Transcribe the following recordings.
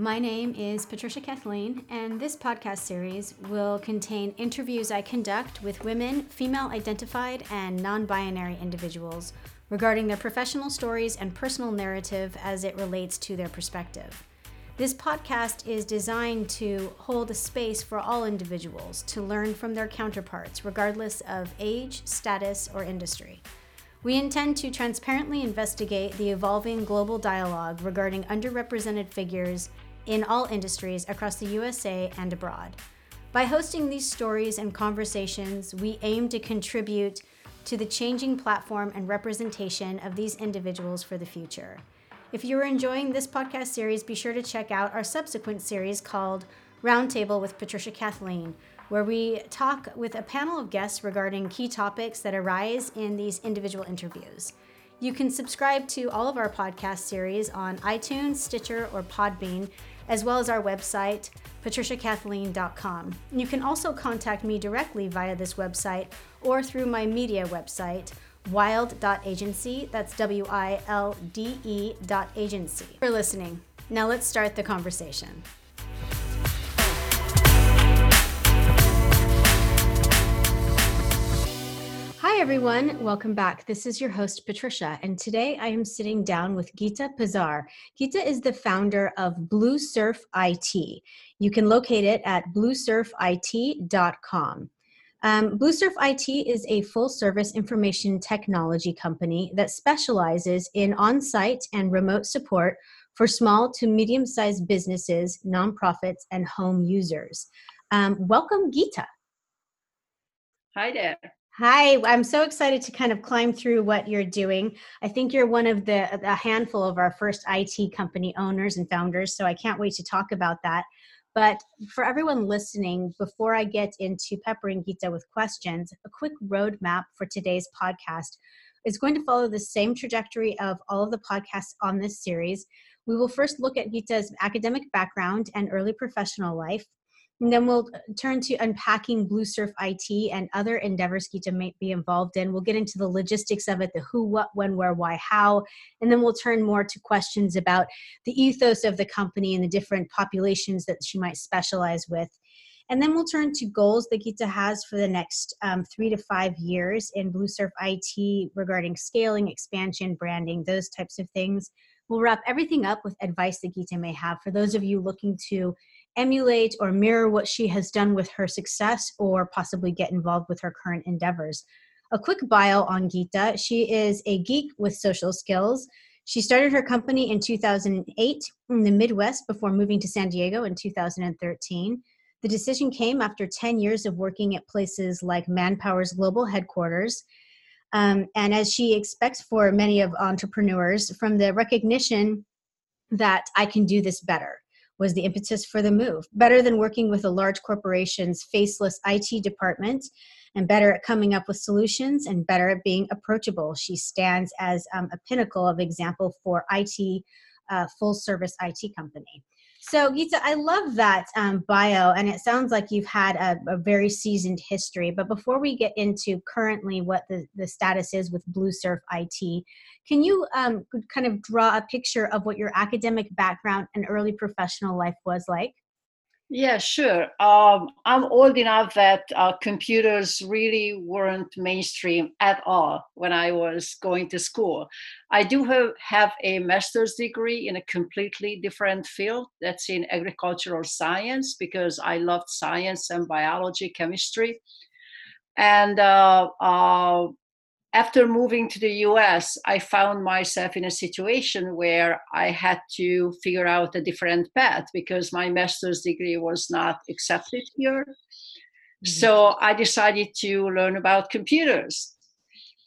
My name is Patricia Kathleen, and this podcast series will contain interviews I conduct with women, female identified, and non binary individuals regarding their professional stories and personal narrative as it relates to their perspective. This podcast is designed to hold a space for all individuals to learn from their counterparts, regardless of age, status, or industry. We intend to transparently investigate the evolving global dialogue regarding underrepresented figures in all industries across the USA and abroad. By hosting these stories and conversations, we aim to contribute to the changing platform and representation of these individuals for the future. If you're enjoying this podcast series, be sure to check out our subsequent series called Roundtable with Patricia Kathleen, where we talk with a panel of guests regarding key topics that arise in these individual interviews. You can subscribe to all of our podcast series on iTunes, Stitcher, or Podbean, as well as our website, patriciakathleen.com. You can also contact me directly via this website or through my media website, wilde.agency. That's W I L D E dot agency. For listening. Now let's start the conversation. Everyone. Welcome back. This is your host, Patricia, and today I am sitting down with Gita Pazar. Gita is the founder of Blue Surf IT. You can locate it at bluesurfit.com. Um, Blue Surf IT is a full service information technology company that specializes in on site and remote support for small to medium sized businesses, nonprofits, and home users. Um, welcome, Gita. Hi there. Hi, I'm so excited to kind of climb through what you're doing. I think you're one of the a handful of our first IT company owners and founders, so I can't wait to talk about that. But for everyone listening, before I get into peppering Gita with questions, a quick roadmap for today's podcast is going to follow the same trajectory of all of the podcasts on this series. We will first look at Gita's academic background and early professional life. And then we'll turn to unpacking Blue Surf IT and other endeavors Geeta may be involved in. We'll get into the logistics of it the who, what, when, where, why, how. And then we'll turn more to questions about the ethos of the company and the different populations that she might specialize with. And then we'll turn to goals that Gita has for the next um, three to five years in Blue Surf IT regarding scaling, expansion, branding, those types of things. We'll wrap everything up with advice that Gita may have for those of you looking to emulate or mirror what she has done with her success or possibly get involved with her current endeavors. A quick bio on Geeta she is a geek with social skills. She started her company in 2008 in the Midwest before moving to San Diego in 2013. The decision came after 10 years of working at places like Manpower's global headquarters. Um, and as she expects for many of entrepreneurs, from the recognition that I can do this better was the impetus for the move. Better than working with a large corporation's faceless IT department, and better at coming up with solutions, and better at being approachable. She stands as um, a pinnacle of example for IT, uh, full service IT company. So, Gita, I love that um, bio, and it sounds like you've had a, a, very seasoned history. But before we get into currently what the, the status is with Blue Surf IT, can you um, kind of draw a picture of what your academic background and early professional life was like? Yeah, sure. Um, I'm old enough that uh, computers really weren't mainstream at all when I was going to school. I do have, have a master's degree in a completely different field that's in agricultural science because I loved science and biology, chemistry. And uh, uh, after moving to the US, I found myself in a situation where I had to figure out a different path because my master's degree was not accepted here. Mm-hmm. So I decided to learn about computers.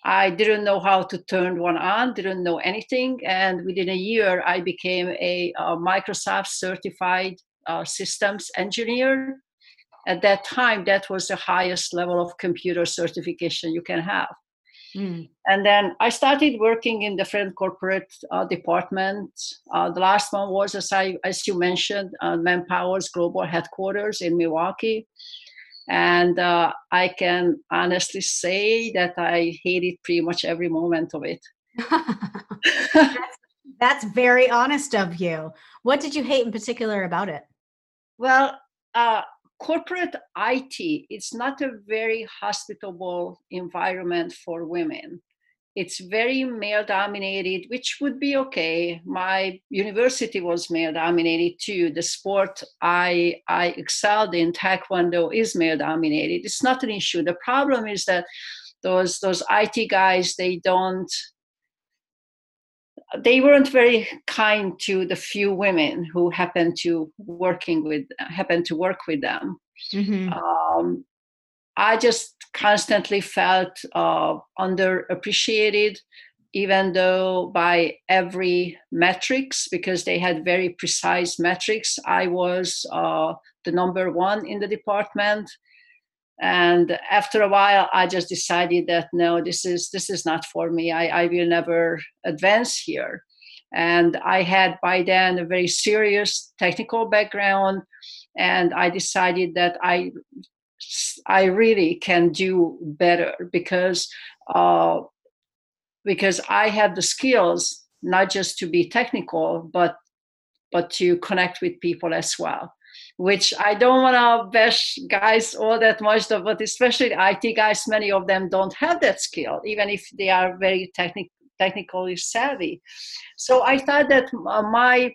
I didn't know how to turn one on, didn't know anything. And within a year, I became a, a Microsoft certified uh, systems engineer. At that time, that was the highest level of computer certification you can have. Mm. And then I started working in different corporate uh, departments. Uh, the last one was, as, I, as you mentioned, uh, Manpower's global headquarters in Milwaukee. And uh, I can honestly say that I hated pretty much every moment of it. that's, That's very honest of you. What did you hate in particular about it? Well, uh, corporate IT, it's not a very hospitable environment for women. It's very male dominated, which would be okay. My university was male dominated too. The sport I, I excelled in, Taekwondo, is male dominated. It's not an issue. The problem is that those, those IT guys, they don't they weren't very kind to the few women who happened to working with happened to work with them. Mm-hmm. Um, I just constantly felt uh, underappreciated, even though by every metrics, because they had very precise metrics, I was uh, the number one in the department. And after a while, I just decided that no, this is this is not for me. I, I will never advance here. And I had by then a very serious technical background, and I decided that I I really can do better because uh, because I have the skills not just to be technical, but but to connect with people as well. Which I don't want to bash guys all that much, of, but especially IT guys, many of them don't have that skill, even if they are very technical technically savvy. So I thought that uh, my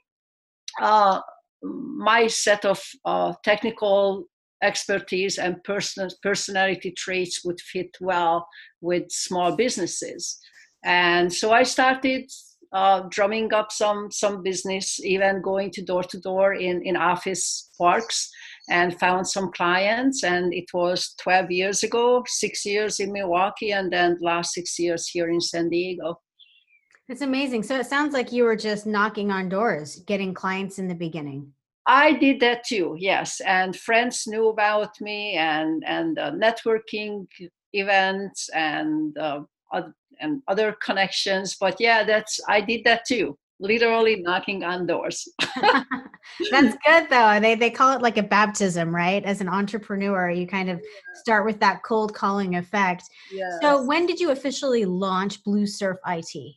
uh, my set of uh, technical expertise and person, personality traits would fit well with small businesses. And so I started uh, drumming up some some business, even going to door to door in in office parks, and found some clients. And it was 12 years ago, six years in Milwaukee, and then last six years here in San Diego. It's amazing. So it sounds like you were just knocking on doors, getting clients in the beginning. I did that too, yes. And friends knew about me, and and uh, networking events and uh, and other connections. But yeah, that's I did that too. Literally knocking on doors. that's good though. They they call it like a baptism, right? As an entrepreneur, you kind of start with that cold calling effect. Yes. So when did you officially launch Blue Surf IT?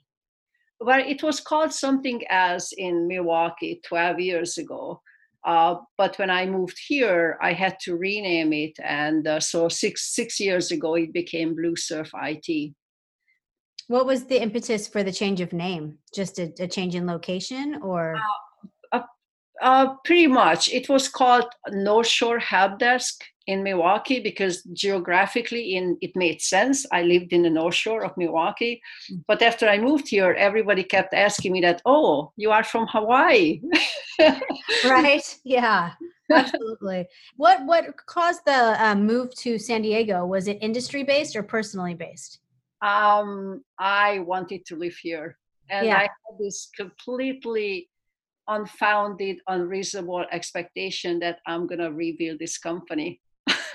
well, it was called something else in Milwaukee 12 years ago. Uh, but when I moved here, I had to rename it, and uh, so six six years ago, it became Blue Surf IT. What was the impetus for the change of name? Just a, a change in location, or? Uh, uh, uh pretty much. It was called North Shore Help Desk, in Milwaukee because geographically in it made sense. I lived in the North Shore of Milwaukee, mm. but after I moved here, everybody kept asking me that, "Oh, you are from Hawaii." right? Yeah. Absolutely. what what caused the uh, move to San Diego? Was it industry based or personally based? Um, I wanted to live here, and yeah. I had this completely unfounded, unreasonable expectation that I'm going to rebuild this company.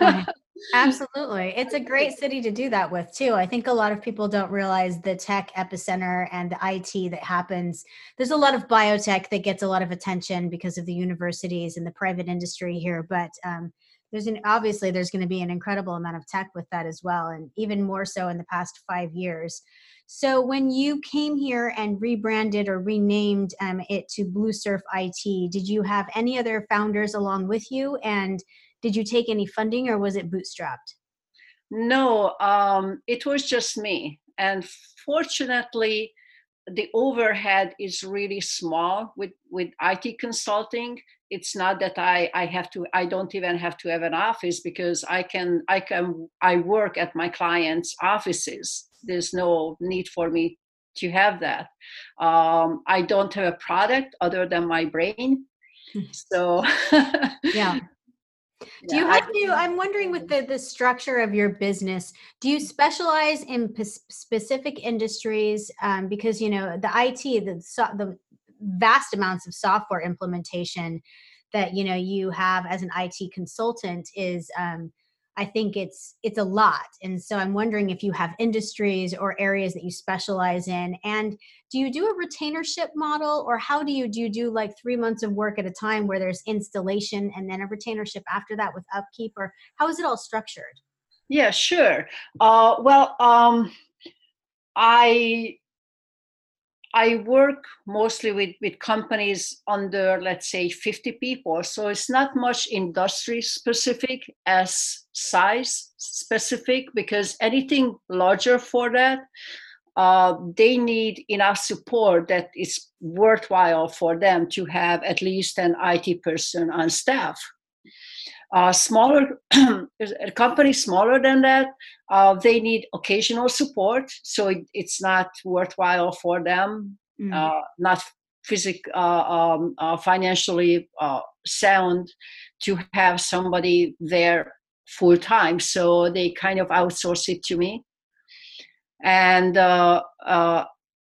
Absolutely. It's a great city to do that with, too. I think a lot of people don't realize the tech epicenter and the IT that happens. There's a lot of biotech that gets a lot of attention because of the universities and the private industry here, but um, there's an obviously there's going to be an incredible amount of tech with that as well, and even more so in the past five years. So when you came here and rebranded or renamed um, it to Blue Surf IT, did you have any other founders along with you? And did you take any funding or was it bootstrapped? No, um, it was just me. And fortunately, the overhead is really small with, with IT consulting. It's not that I, I have to, I don't even have to have an office because I can, I can, I work at my clients' offices. There's no need for me to have that. Um, I don't have a product other than my brain. So yeah do you have to i'm wondering with the, the structure of your business do you specialize in p- specific industries um, because you know the it the, the vast amounts of software implementation that you know you have as an it consultant is um, I think it's it's a lot. And so I'm wondering if you have industries or areas that you specialize in. And do you do a retainership model or how do you do you do like three months of work at a time where there's installation and then a retainership after that with upkeep or how is it all structured? Yeah, sure. Uh, well, um, I I work mostly with, with companies under, let's say, 50 people. So it's not much industry specific as size specific, because anything larger for that, uh, they need enough support that it's worthwhile for them to have at least an IT person on staff. Uh, smaller a company smaller than that, uh, they need occasional support, so it, it's not worthwhile for them, mm. uh, not physic, uh, um, uh, financially uh, sound to have somebody there full time. So they kind of outsource it to me, and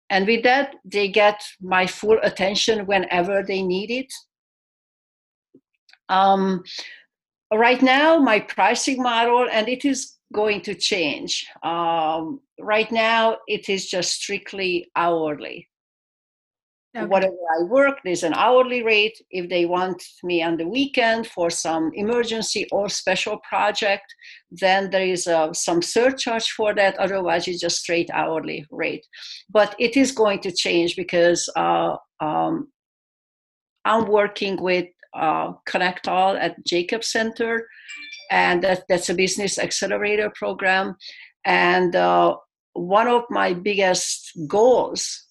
and with that they get my full attention whenever they need it. Um, right now my pricing model and it is going to change. Um, right now it is just strictly hourly. Okay. whatever i work there's an hourly rate. If they want me on the weekend for some emergency or special project then there is uh, some surcharge for that. Otherwise it's just straight hourly rate. But it is going to change because uh, um, i'm working with uh, Connect All at Jacobs Center, and that, that's a business accelerator program. And uh, one of my biggest goals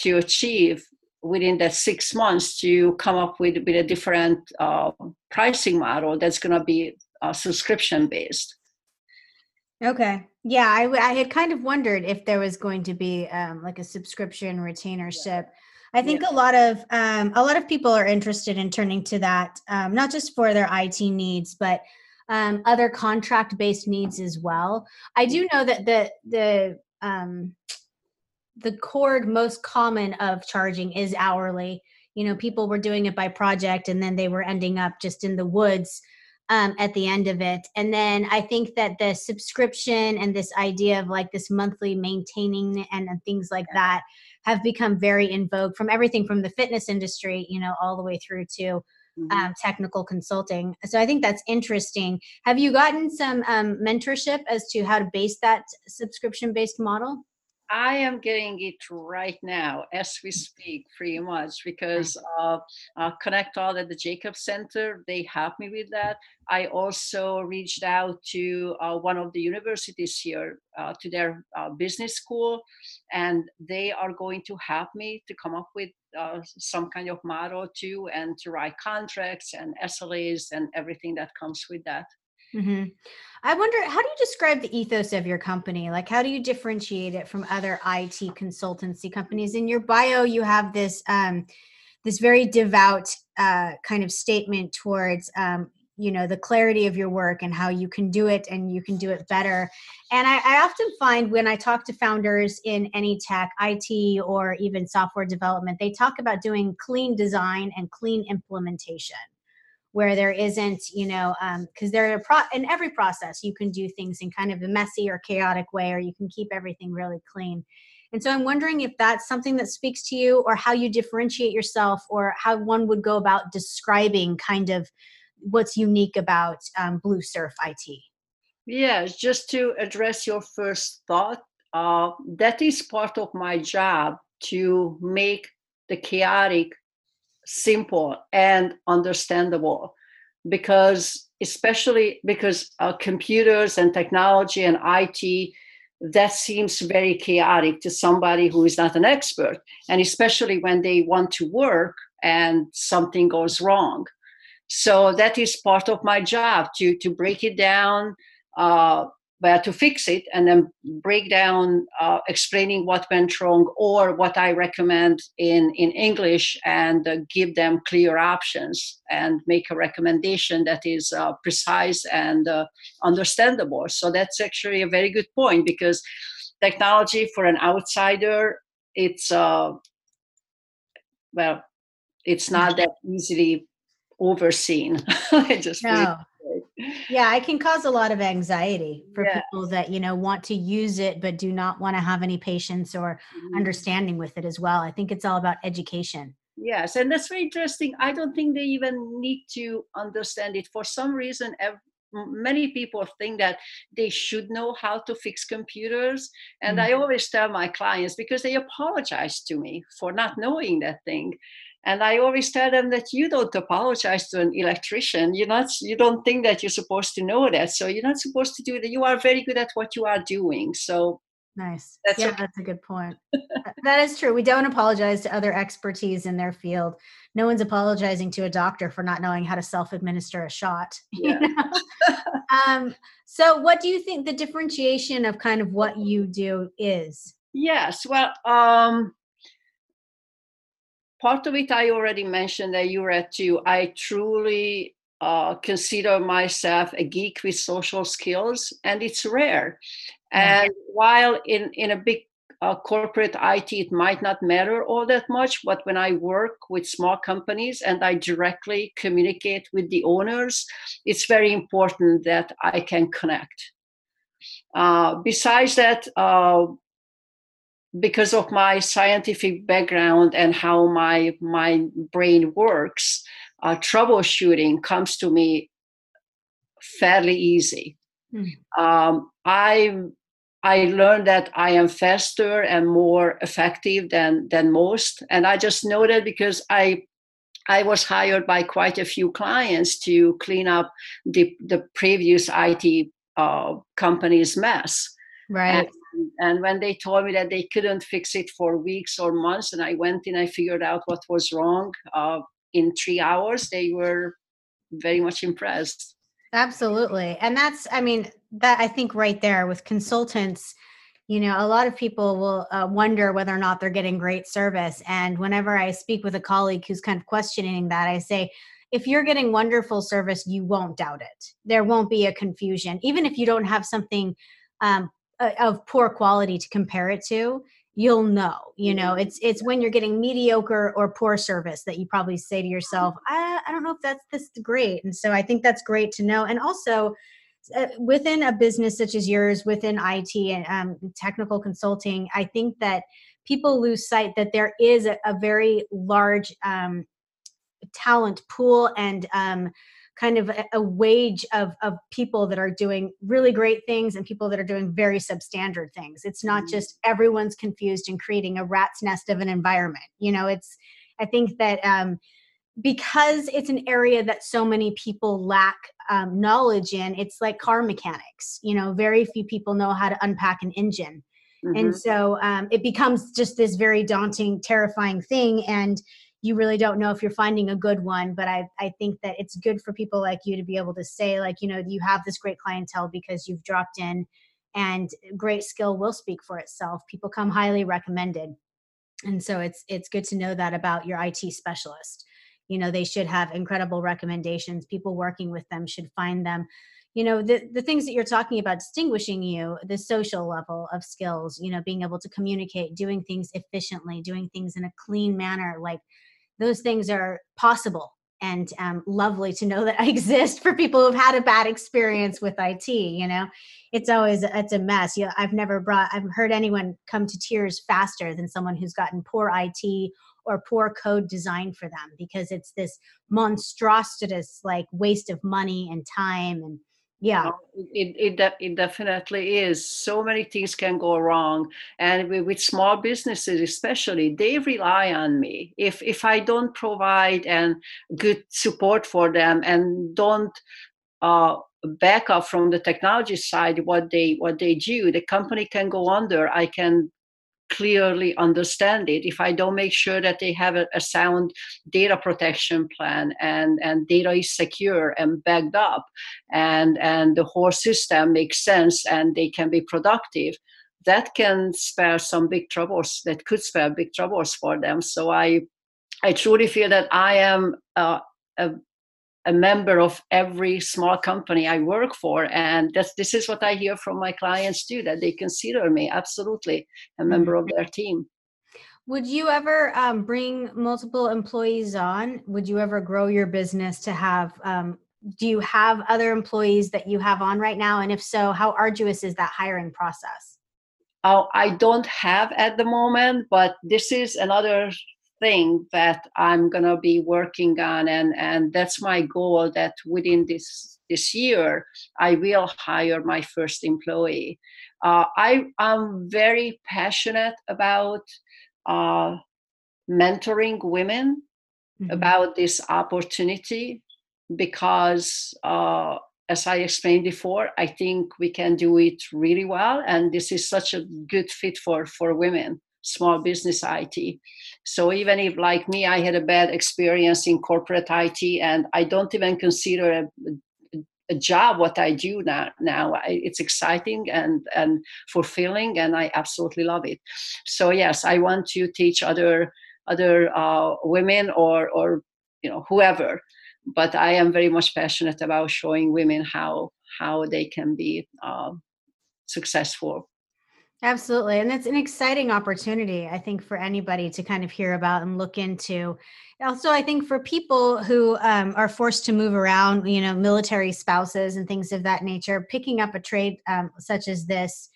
to achieve within that six months to come up with, with a different uh, pricing model that's going to be uh, subscription based. Okay. Yeah, I, I had kind of wondered if there was going to be um, like a subscription retainership. Yeah I think yeah. a lot of um, a lot of people are interested in turning to that, um, not just for their IT needs, but um, other contract based needs as well. I do know that the the um, the cord most common of charging is hourly. You know, people were doing it by project, and then they were ending up just in the woods um, at the end of it. And then I think that the subscription and this idea of like this monthly maintaining and, things like that have become very in vogue from everything from the fitness industry, you know, all the way through to mm-hmm. um, technical consulting. So I think that's interesting. Have you gotten some um, mentorship as to how to base that subscription based model? I am getting it right now as we speak, pretty much, because uh, uh, Connect All at the Jacobs Center, they help me with that. I also reached out to uh, one of the universities here, uh, to their uh, business school, and they are going to help me to come up with uh, some kind of model too, and to write contracts and SLAs and everything that comes with that. Mm-hmm. I wonder, how do you describe the ethos of your company? Like, how do you differentiate it from other IT consultancy companies? In your bio, you have this um, this very devout uh, kind of statement towards um, you know the clarity of your work and how you can do it and you can do it better and I, I, often find when i talk to founders in any tech it or even software development they talk about doing clean design and clean implementation where there isn't, you know, because um, there are pro- in every process you can do things in kind of a messy or chaotic way, or you can keep everything really clean. And so I'm wondering if that's something that speaks to you, or how you differentiate yourself, or how one would go about describing kind of what's unique about um, Blue Surf IT. Yes, just to address your first thought, uh, that is part of my job to make the chaotic simple and understandable because especially because uh, computers and technology and IT that seems very chaotic to somebody who is not an expert and especially when they want to work and something goes wrong. So that is part of my job to to break it down uh, but to fix it and then break down uh, explaining what went wrong or what i recommend in, in english and uh, give them clear options and make a recommendation that is uh, precise and uh, understandable. So that's actually a very good point because technology for an outsider it's uh, well it's not that easily overseen. Just no yeah it can cause a lot of anxiety for yeah. people that you know want to use it but do not want to have any patience or mm-hmm. understanding with it as well i think it's all about education yes and that's very interesting i don't think they even need to understand it for some reason many people think that they should know how to fix computers and Mm. i always tell my clients because they apologize to me for not knowing that thing and i always tell them that you don't apologize to an electrician you're not you don't think that you're supposed to know that so you're not supposed to do that you are very good at what you are doing so Nice. That's yeah, okay. that's a good point. That is true. We don't apologize to other expertise in their field. No one's apologizing to a doctor for not knowing how to self-administer a shot. you Yeah. know? um, so, what do you think the differentiation of kind of what you do is? Yes, well, um, part of it I already mentioned that you read too. I truly uh, consider myself a geek with social skills, and it's rare. Yeah. And while in in a big uh, corporate IT, it might not matter all that much, but when I work with small companies and I directly communicate with the owners, it's very important that I can connect. Uh, besides that, uh, because of my scientific background and how my my brain works, uh, troubleshooting comes to me fairly easy. Hmm. Um, I I learned that I am faster and more effective than than most, and I just know that because I I was hired by quite a few clients to clean up the the previous IT uh, company's mess. Right. And, and when they told me that they couldn't fix it for weeks or months, and I went in, I figured out what was wrong uh, in three hours. They were very much impressed. Absolutely. And that's, I mean, that I think right there with consultants, you know, a lot of people will uh, wonder whether or not they're getting great service. And whenever I speak with a colleague who's kind of questioning that, I say, if you're getting wonderful service, you won't doubt it. There won't be a confusion. Even if you don't have something um, uh, of poor quality to compare it to, you'll know you know it's it's when you're getting mediocre or poor service that you probably say to yourself i, I don't know if that's this great. And so i think that's great to know. And also uh, within a business such as yours within it and um, technical consulting i think that people lose sight that there is a, a very large um, talent pool and um, kind of a, a wage of, of people that are doing really great things and people that are doing very substandard things. It's not Mhm. just everyone's confused and creating a rat's nest of an environment. You know, it's, I think that um, because it's an area that so many people lack um, knowledge in, it's like car mechanics. You know, very few people know how to unpack an engine. And Mhm. so um, it becomes just this very daunting, terrifying thing. And you really don't know if you're finding a good one. But I, I think that it's good for people like you to be able to say, like, you know, you have this great clientele because you've dropped in and great skill will speak for itself. People come highly recommended. And so it's it's good to know that about your IT specialist. You know, they should have incredible recommendations. People working with them should find them you know the, the things that you're talking about distinguishing you the social level of skills you know being able to communicate doing things efficiently doing things in a clean manner like those things are possible and um, lovely to know that I exist for people who've had a bad experience with it you know? It's always it's a mess. You know, i've never brought i've heard anyone come to tears faster than someone who's gotten poor it or poor code designed for them because it's this monstrous like waste of money and time and yeah It, it, it definitely is. So many things can go wrong. And with, with small businesses, especially, they rely on me. If, if I don't provide and good support for them and don't uh, back up from the technology side what they what they do, the company can go under. I can clearly understand it if i don't make sure that they have a, a, sound data protection plan and and data is secure and backed up and and the whole system makes sense and they can be productive that can spare some big troubles that could spare big troubles for them. So i i truly feel that i am uh, a a member of every small company I work for, and that's this is what I hear from my clients too. That they consider me absolutely a member mm-hmm. of their team. Would you ever um, bring multiple employees on? Would you ever grow your business to have? Um, do you have other employees that you have on right now? And if so, how arduous is that hiring process? Uh, I don't have at the moment, but this is another thing that I'm gonna be working on, and and that's my goal. That within this this year, I will hire my first employee. Uh, I am very passionate about uh, mentoring women mm-hmm. about this opportunity because uh, as I explained before, I think we can do it really well, and this is such a good fit for for women, small business IT. So even if, like me, I had a bad experience in corporate IT, and I don't even consider a, a job what I do now. Now I, it's exciting and and fulfilling, and I absolutely love it. So yes, I want to teach other other uh, women or or you know whoever but i am very much passionate about showing women how how they can be uh, successful absolutely and it's an exciting opportunity i think for anybody to kind of hear about and look into. Also i think for people who um, are forced to move around you know military spouses and things of that nature picking up a trade um, such as this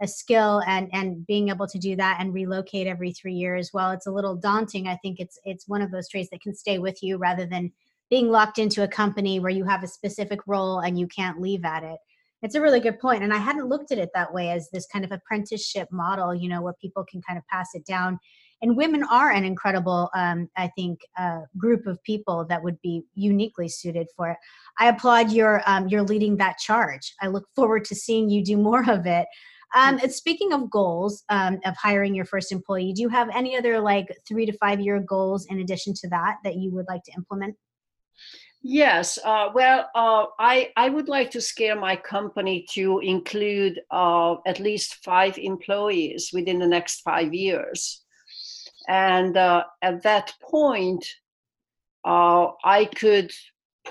a skill and and being able to do that and relocate every three years while it's a little daunting i think it's it's one of those traits that can stay with you rather than being locked into a company where you have a specific role and you can't leave at it it's a really good point and i hadn't looked at it that way as this kind of apprenticeship model you know where people can kind of pass it down. And women are an incredible um, i think uh, group of people that would be uniquely suited for it. I applaud your um, your leading that charge. I look forward to seeing you do more of it. Um, speaking of goals um, of hiring your first employee, do you have any other like three to five year goals in addition to that that you would like to implement? Yes. Uh, well, uh, I I would like to scale my company to include uh, at least five employees within the next five years, and uh, at that point, uh, I could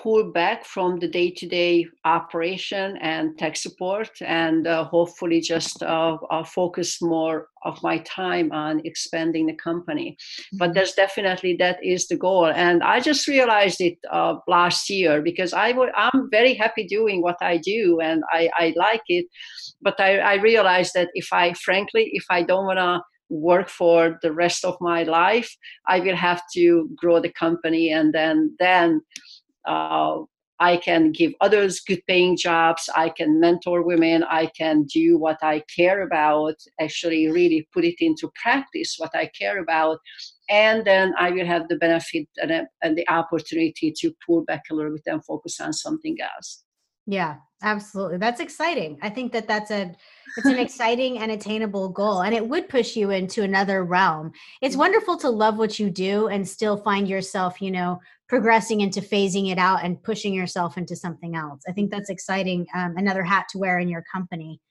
pull back from the day-to-day operation and tech support and uh, hopefully just uh, uh, focus more of my time on expanding the company. But mm-hmm. there's definitely that is the goal. And i just realized it uh, last year because I I'm very happy doing what i do and i, I like it. But I, I realized that if i frankly if i don't want to work for the rest of my life i will have to grow the company and then then uh, I can give others good paying jobs. I can mentor women. I can do what I care about, actually, really put it into practice what I care about. And then I will have the benefit and, and the opportunity to pull back a little bit and focus on something else. Yeah, absolutely. That's exciting. I think that that's a it's an exciting and attainable goal and it would push you into another realm. It's mm-hmm. wonderful to love what you do and still find yourself, you know, progressing into phasing it out and pushing yourself into something else. I think that's exciting. Um, another hat to wear in your company.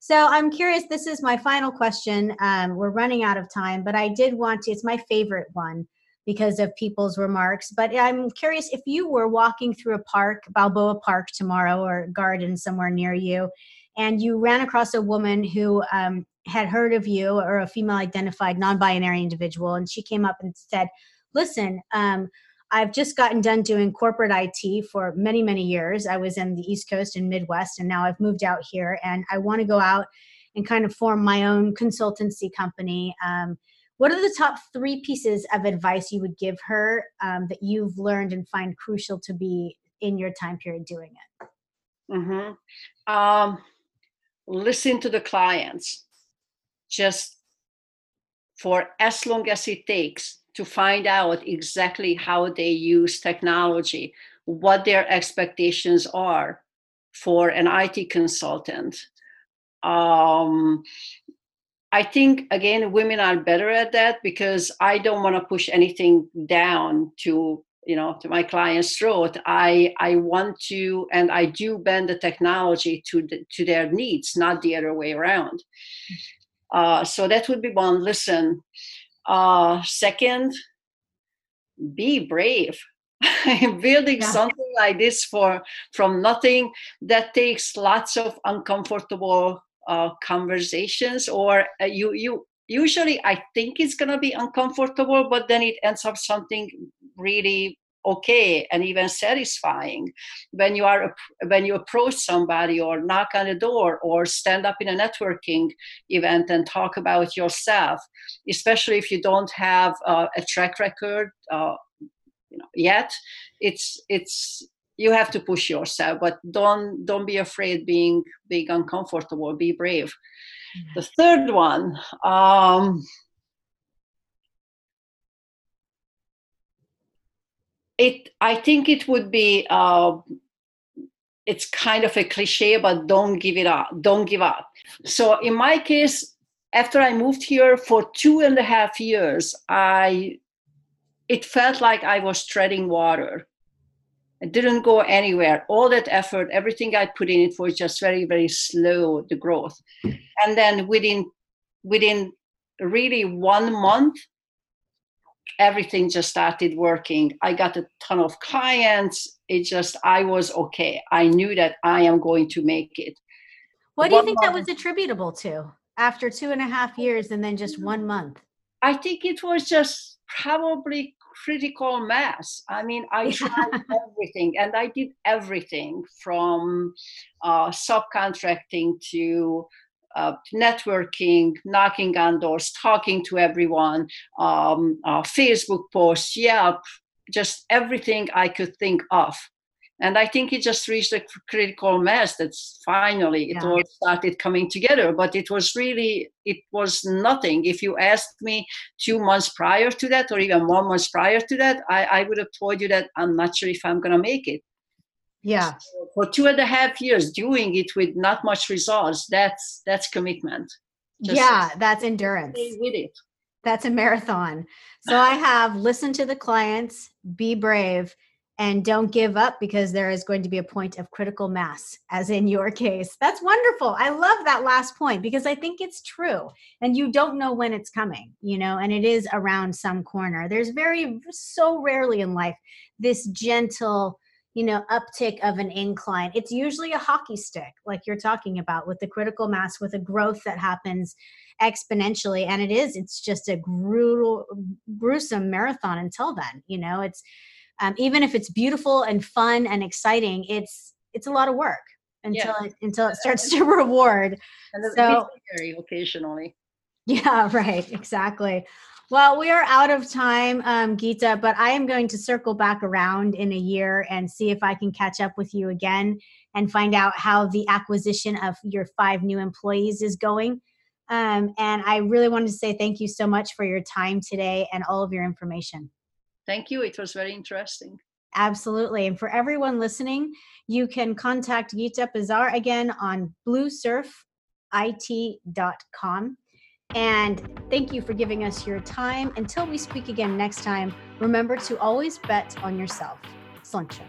So I'm curious. This is my final question. Um, we're running out of time, but I did want to. It's my favorite one because of people's remarks. But I'm curious if you were walking through a park, Balboa Park tomorrow, or garden somewhere near you, and you ran across a woman who um, had heard of you or a female identified non binary individual, and she came up and said, Listen, um, I've just gotten done doing corporate IT for many, many years. I was in the East Coast and Midwest, and now I've moved out here, and I want to go out and kind of form my own consultancy company. Um, what are the top three pieces of advice you would give her um, that you've learned and find crucial to be in your time period doing it? Mm-hmm. Um, listen to the clients just for as long as it takes to find out exactly how they use technology, what their expectations are for an IT consultant. Um, I think again, women are better at that because I don't want to push anything down to you know to my client's throat. I I want to and I do bend the technology to the, to their needs, not the other way around. Uh, so that would be one. Listen, uh, second, be brave. Building yeah. something like this for from nothing that takes lots of uncomfortable uh, conversations, or uh, you you usually I think it's gonna be uncomfortable, but then it ends up something really okay and even satisfying. When you are when you approach somebody or knock on the door or stand up in a networking event and talk about yourself especially if you don't have uh, a track record uh, you know, yet it's it's you have to push yourself but don't don't be afraid being being uncomfortable be brave. The third one um, it i think it would be uh, it's kind of a cliche but don't give it up don't give up. So in my case after i moved here for two and a half years i it felt like i was treading water it didn't go anywhere all that effort everything i put in it was just very very slow the growth and then within within really one month everything just started working. I got a ton of clients. It just, I was okay. I knew that I am going to make it. What do you think month, that was attributable to after two and a half years and then just one month? I think it was just probably critical mass. I mean, I tried everything and I did everything from uh, subcontracting to uh, networking, knocking on doors, talking to everyone, um, uh, Facebook posts, Yelp, just everything I could think of. And I think it just reached a critical mass that's finally it yeah. all started coming together. But it was really, it was nothing. If you asked me two months prior to that, or even one month prior to that, I, I would have told you that I'm not sure if I'm going to make it. Yeah. So for two and a half years doing it with not much results, that's that's commitment. Just yeah, that's endurance. with it. That's a marathon. So I have listen to the clients, be brave, and don't give up because there is going to be a point of critical mass, as in your case. That's wonderful. I love that last point because I think it's true. And you don't know when it's coming, you know, and it is around some corner. There's very, so rarely in life this gentle, you know uptick of an incline it's usually a hockey stick like you're talking about with the critical mass with a growth that happens exponentially and it is it's just a brutal gruesome marathon until then you know it's um, even if it's beautiful and fun and exciting it's it's a lot of work until yeah. it until it starts to reward and so occasionally yeah right exactly well, we are out of time, um, Geeta, but I am going to circle back around in a year and see if I can catch up with you again and find out how the acquisition of your five new employees is going. Um, and I really wanted to say thank you so much for your time today and all of your information. Thank you. It was very interesting. Absolutely. And for everyone listening, you can contact Geeta Bazar again on bluesurfit.com. And thank you for giving us your time. Until we speak again next time, remember to always bet on yourself. Sluncha.